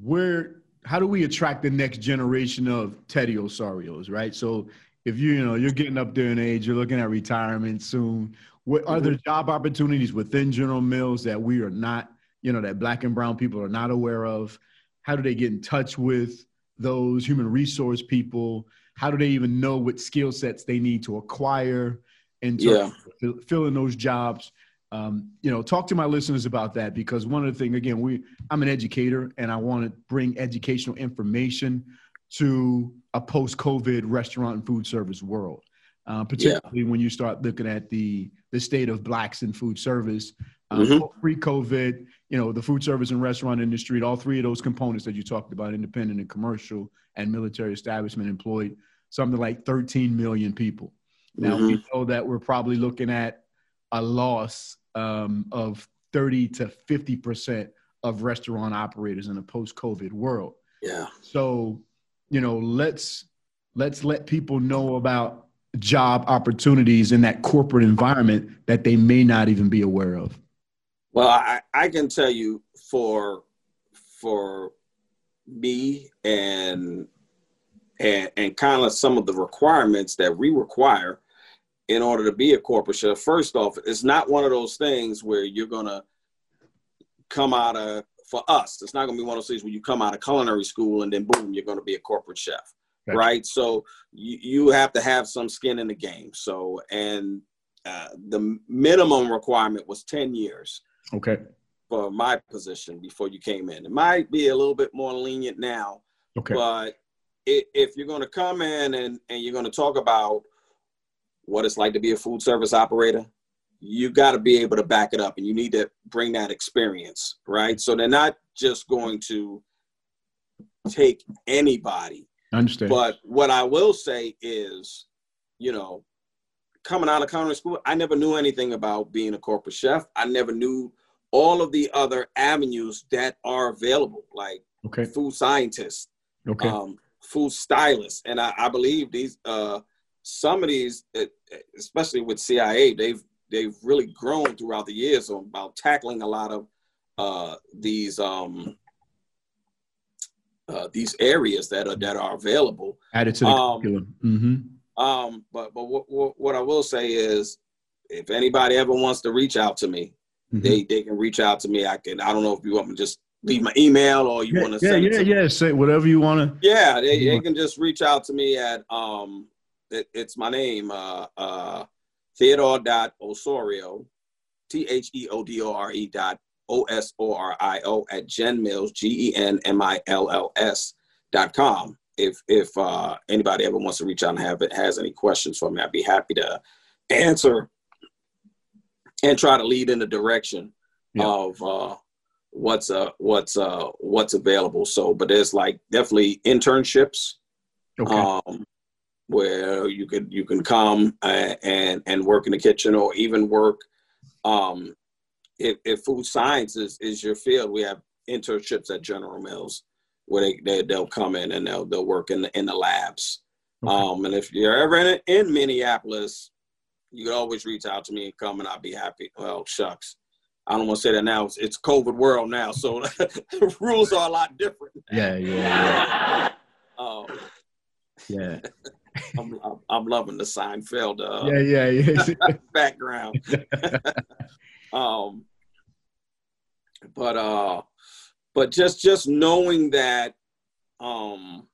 where how do we attract the next generation of Teddy Osorios, right? So if you, you know, you're getting up there in age, you're looking at retirement soon. What are there mm-hmm. job opportunities within General Mills that we are not, you know, that black and brown people are not aware of? How do they get in touch with those human resource people? How do they even know what skill sets they need to acquire and to yeah. fill in those jobs? um, you know talk to my listeners about that because one of the things again we i'm an educator and i want to bring educational information to a post-covid restaurant and food service world uh, particularly yeah. when you start looking at the the state of blacks in food service um, mm-hmm. pre-covid you know the food service and restaurant industry all three of those components that you talked about independent and commercial and military establishment employed something like 13 million people now mm-hmm. we know that we're probably looking at a loss um, of 30 to 50 percent of restaurant operators in a post-COVID world. Yeah. So, you know, let's let's let people know about job opportunities in that corporate environment that they may not even be aware of. Well, I, I can tell you for for me and and and kind of some of the requirements that we require in order to be a corporate chef. First off, it's not one of those things where you're gonna come out of for us. It's not gonna be one of those things where you come out of culinary school and then boom, you're gonna be a corporate chef, gotcha. right? So you you have to have some skin in the game. So and uh, the minimum requirement was ten years. Okay. For my position before you came in, it might be a little bit more lenient now. Okay. But if you're going to come in and, and you're going to talk about what it's like to be a food service operator, you got to be able to back it up and you need to bring that experience, right? So they're not just going to take anybody. I understand. But what I will say is, you know, coming out of culinary school, I never knew anything about being a corporate chef. I never knew all of the other avenues that are available, like okay. food scientists, okay. um, food stylists, and I, I believe these uh, some of these, especially with CIA, they've they've really grown throughout the years about tackling a lot of uh, these um, uh, these areas that are that are available. Added to the um, curriculum. Mm-hmm. Um, but but what, what, what I will say is, if anybody ever wants to reach out to me, mm-hmm. they they can reach out to me. I can. I don't know if you want me to just leave my email or you yeah, want to yeah, send yeah, yeah, say whatever you want to. Yeah, they, they can just reach out to me at um, it, it's my name, uh, uh, Theodore dot Osorio, T H E O D O R E dot O S O R I O at Genmills, G E N M I L L S dot com. If if uh, anybody ever wants to reach out and have it has any questions for me, I'd be happy to answer and try to lead in the direction yeah. of uh, what's uh what's uh what's available. So, but there's like definitely internships, okay. um, where you could you can come and and, and work in the kitchen or even work. Um, if, if food science is, is your field, we have internships at General Mills where they, they they'll come in and they'll they'll work in the in the labs. Okay. Um, and if you're ever in, in Minneapolis, you can always reach out to me and come, and I'll be happy. Well, shucks. I don't want to say that now. It's, it's COVID world now, so the rules are a lot different. Yeah, yeah, yeah. um, yeah. I'm, I'm, I'm, loving the Seinfeld. Uh, yeah, yeah, yeah. background. um, but uh, but just just knowing that um,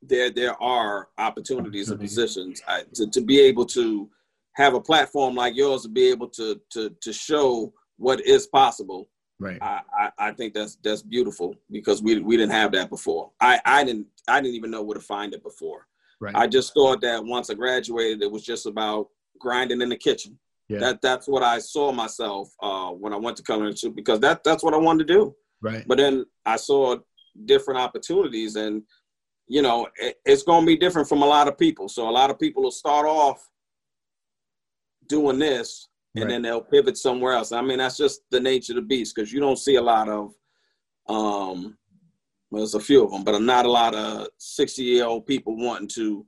there there are opportunities and positions I, to to be able to have a platform like yours to be able to to to show what is possible. Right. I, I, I, think that's that's beautiful because we we didn't have that before. I, I didn't I didn't even know where to find it before. Right. I just thought that once I graduated, it was just about grinding in the kitchen. Yeah. That that's what I saw myself uh, when I went to culinary school because that that's what I wanted to do. Right. But then I saw different opportunities, and you know it, it's going to be different from a lot of people. So a lot of people will start off doing this and right. then they'll pivot somewhere else. I mean, that's just the nature of the beast because you don't see a lot of, um, well, there's a few of them, but not a lot of 60 year old people wanting to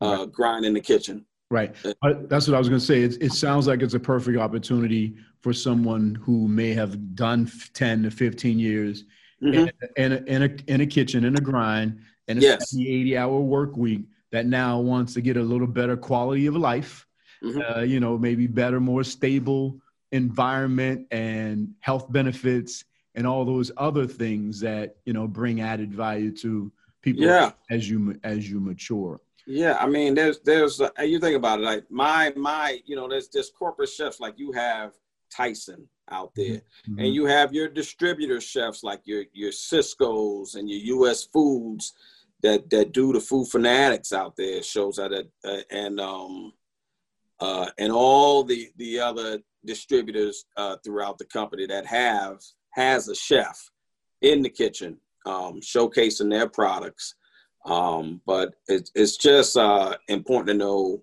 uh, right. grind in the kitchen. Right. Uh, that's what I was going to say. It, it sounds like it's a perfect opportunity for someone who may have done 10 to 15 years mm-hmm. in, in, a, in, a, in a kitchen, in a grind, in a yes. 80 hour work week that now wants to get a little better quality of life mm-hmm. uh, you know, maybe better, more stable environment and health benefits and all those other things that you know bring added value to people yeah. as you as you mature. Yeah, I mean, there's there's uh, you think about it, like my my you know, there's just corporate chefs like you have Tyson out there, mm-hmm. and you have your distributor chefs like your your Sysco's and your U.S. Foods that that do the food fanatics out there shows that uh, and um uh, and all the the other distributors uh, throughout the company that have has a chef in the kitchen um, showcasing their products. Um, but it, it's just uh, important to know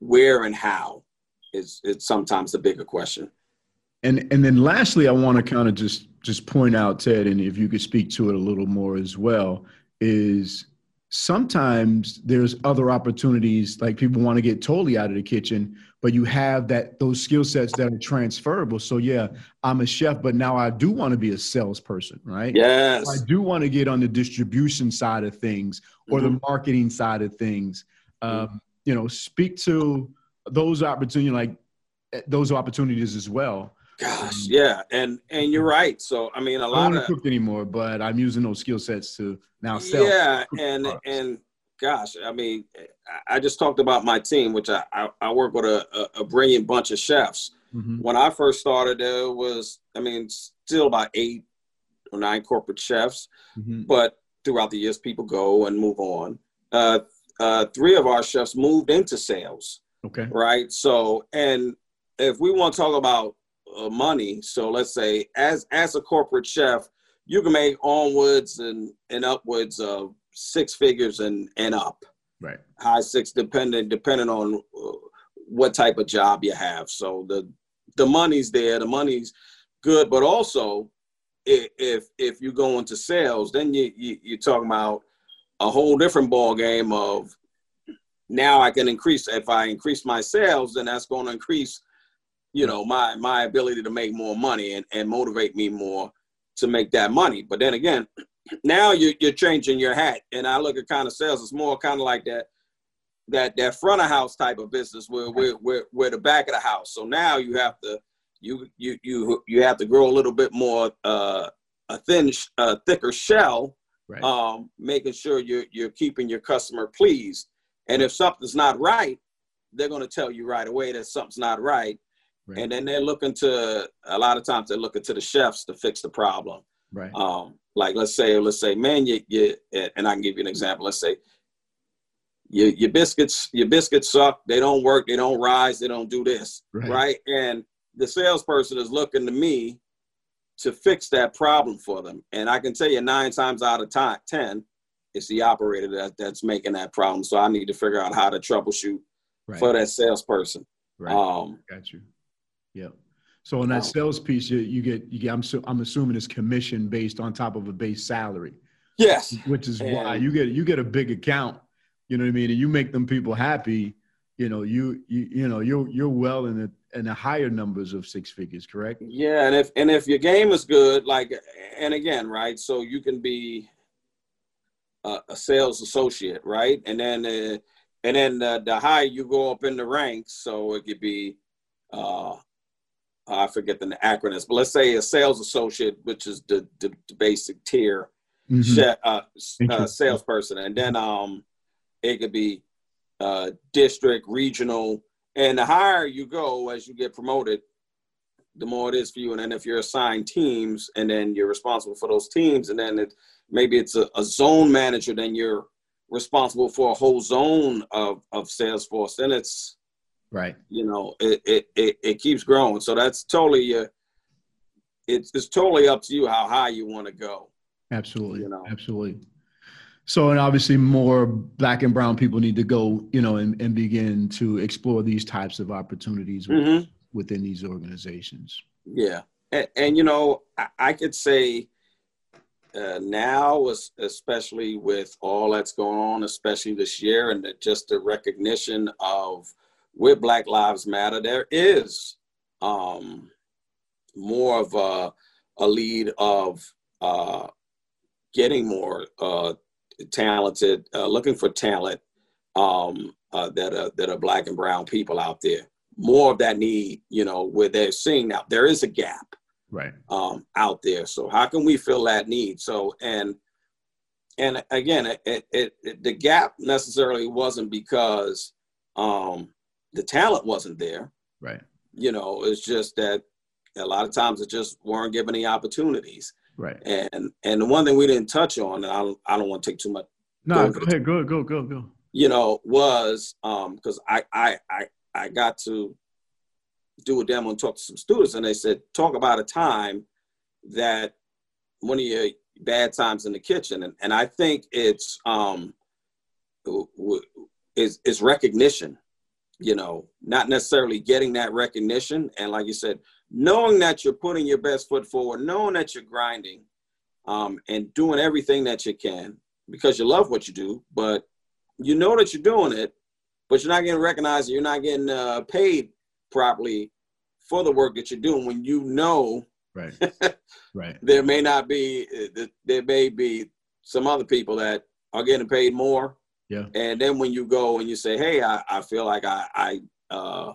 where and how is it's sometimes the bigger question. And and then lastly, I want to kind of just just point out, Ted, and if you could speak to it a little more as well, is sometimes there's other opportunities like people want to get totally out of the kitchen but you have that those skill sets that are transferable. So yeah i'm a chef but now i do want to be a salesperson right? Yes. I do want to get on the distribution side of things or mm-hmm. the marketing side of things. Mm-hmm. um, you know speak to those opportunities like eh, those opportunities as well Gosh, yeah, and and you're right. So I mean, a lot I don't of cook anymore, but I'm using those skill sets to now sell. Yeah, and products. and gosh, I mean, I just talked about my team, which I I, I work with a, a, brilliant bunch of chefs. Mm-hmm. When I first started, there was, I mean, still about eight or nine corporate chefs, mm-hmm. but throughout the years, people go and move on. Uh, uh, three of our chefs moved into sales. Okay. Right. So, and if we want to talk about uh, money. So let's say as as a corporate chef, you can make onwards and and upwards of six figures and and up. Right. High six, depending depending on uh, what type of job you have. So the the money's there. The money's good, but also if if you go into sales, then you, you you're talking about a whole different ball game of now I can increase if I increase my sales, then that's going to increase you know my my ability to make more money and, and motivate me more to make that money. But then again now you're, you're changing your hat. And i look at kind of sales it's more kind of like that that that front of house type of business where we're, we're, we're the back of the house. So now you have to you you you you have to grow a little bit more uh a thin uh, thicker shell right. um making sure you're you're keeping your customer pleased. And if something's not right they're going to tell you right away that something's not right Right. And then they're looking to a lot of times they're looking to the chefs to fix the problem. Right. Um, like let's say, let's say, man, you, you and I can give you an example. Let's say your, your biscuits, your biscuits suck. They don't work. They don't rise. They don't do this. Right. right? And the salesperson is looking to me to fix that problem for them. And I can tell you nine times out of time, 10, it's the operator that, that's making that problem. So I need to figure out how to troubleshoot right. for that salesperson. Right. Um, Got you. Yeah. So on that sales piece, you, you get you get. I'm so, I'm assuming it's commission based on top of a base salary. Yes. Which is and why you get you get a big account. You know what I mean? And you make them people happy. You know you you you know you're you're well in the in the higher numbers of six figures, correct? Yeah, and if and if your game is good, like and again, right? So you can be a, a sales associate, right? And then uh, and then uh, the higher you go up in the ranks, so it could be uh, I forget the acronyms, but let's say a sales associate, which is the, the, the basic tier mm-hmm. uh, uh, salesperson, and then um, it could be uh, district, regional, and the higher you go as you get promoted, the more it is for you. And then if you're assigned teams, and then you're responsible for those teams, and then it, maybe it's a, a zone manager, then you're responsible for a whole zone of of sales force. Then it's Right. You know, it it it, it keeps growing. So that's totally uh, it's it's totally up to you how high you want to go. Absolutely. You know? Absolutely. So, and obviously, more black and brown people need to go, you know, and, and begin to explore these types of opportunities mm-hmm. within these organizations. Yeah, and, and you know, I, I could say uh, now, especially with all that's going on, especially this year, and the, just the recognition of with Black Lives Matter, there is um, more of a, a lead of uh, getting more uh, talented, uh, looking for talent um, uh, that are that are Black and Brown people out there. More of that need, you know, where they're seeing now there is a gap, right, um, out there. So how can we fill that need? So and and again, it, it, it the gap necessarily wasn't because um, the talent wasn't there. Right. You know, it's just that a lot of times it just weren't given any opportunities. Right. And and the one thing we didn't touch on, and I don't, I don't want to take too much. No, go ahead. Go go go go. You know, was um because I I I I got to do a demo and talk to some students, and they said talk about a time that one of your bad times in the kitchen, and and I think it's um is is recognition you know, not necessarily getting that recognition. And like you said, knowing that you're putting your best foot forward, knowing that you're grinding um, and doing everything that you can, because you love what you do, but you know that you're doing it, but you're not getting recognized. You're not getting uh, paid properly for the work that you're doing when you know right right there may not be uh, there may be some other people that are getting paid more yeah and then when you go and you say hey i, I feel like i i uh,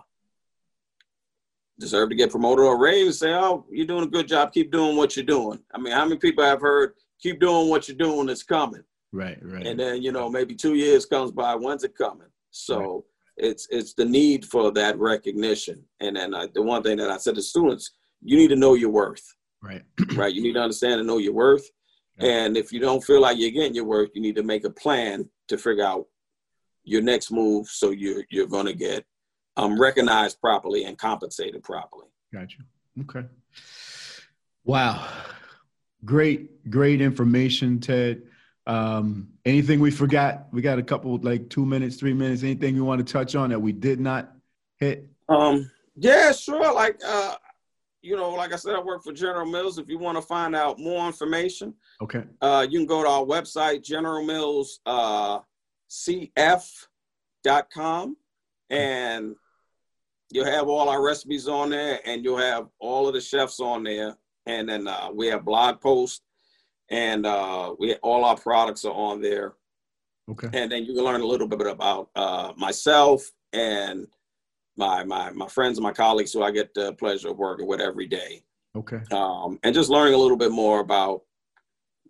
deserve to get promoted or raised say oh you're doing a good job keep doing what you're doing i mean how many people have heard keep doing what you're doing it's coming right right and then you know maybe two years comes by when's it coming so it's it's the need for that recognition. And then uh, the one thing that I said to students, you need to know your worth. Right. right. You need to understand and know your worth. Yeah. And if you don't feel like you're getting your worth, you need to make a plan to figure out your next move so you're you're going to get um, recognized properly and compensated properly. Gotcha. Okay. Wow. Great, great information, Ted. Um, anything we forgot? We got a couple, like two minutes, three minutes. Anything you want to touch on that we did not hit? Um, yeah, sure. Like, uh, you know, like I said, I work for General Mills. If you want to find out more information, okay, uh, you can go to our website, General Mills uh, CF.com, and you'll have all our recipes on there, and you'll have all of the chefs on there, and then uh, we have blog posts and uh, we all our products are on there. Okay. And then you can learn a little bit about uh, myself and my my my friends and my colleagues who I get the pleasure of working with every day. Okay. Um, and just learning a little bit more about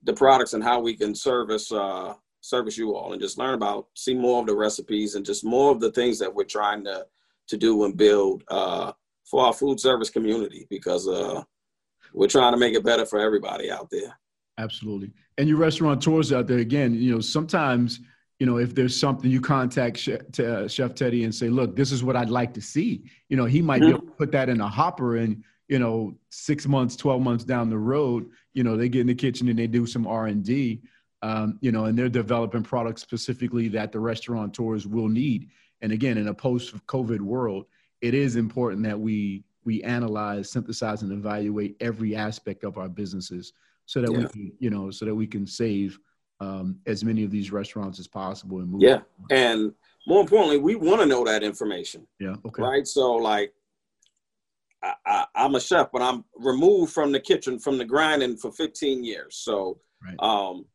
the products and how we can service uh, service you all, and just learn about see more of the recipes and just more of the things that we're trying to to do and build uh, for our food service community because uh, we're trying to make it better for everybody out there. Absolutely. And your restaurateurs out there, again, you know, sometimes, you know, if there's something you contact Chef, uh, Chef Teddy and say, look, this is what I'd like to see, you know, he might mm-hmm. be able to put that in a hopper and, you know, six months, 12 months down the road, you know, they get in the kitchen and they do some R&D, um, you know, and they're developing products specifically that the restaurateurs will need. And again, in a post-COVID world, it is important that we we analyze, synthesize, and evaluate every aspect of our businesses so that yeah. we can, you know, so that we can save um, as many of these restaurants as possible and move. Yeah, and more importantly, we want to know that information. Yeah. Okay. Right. So like, I, I, am a chef, but I'm removed from the kitchen, from the grinding for 15 years. So, right. um,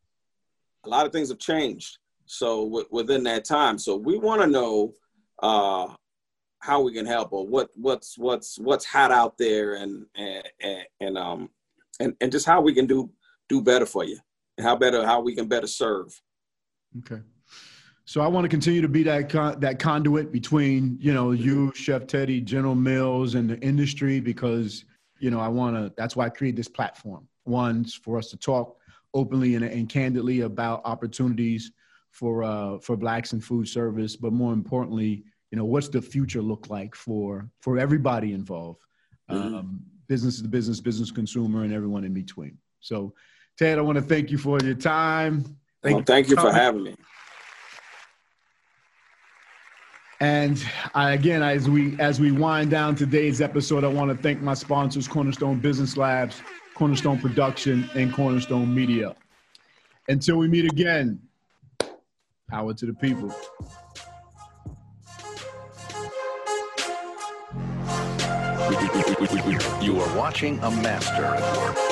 a lot of things have changed. So w- within that time, so we want to know uh, how we can help or what what's what's what's hot out there and and and, and um and, and just how we can do do better for you how better how we can better serve. Okay. So I want to continue to be that con- that conduit between you know you, Chef Teddy, General Mills, and the industry because you know I want to. That's why I created this platform. One for us to talk openly and, and candidly about opportunities for uh, for blacks in food service, but more importantly, you know what's the future look like for for everybody involved. Mm-hmm. Um, business to business, business consumer, and everyone in between. So, Ted, I want to thank you for your time. Thank, well, you, thank you for having me. And I, again, as we as we wind down today's episode, I want to thank my sponsors: Cornerstone Business Labs, Cornerstone Production, and Cornerstone Media. Until we meet again, power to the people. You are watching a master at work.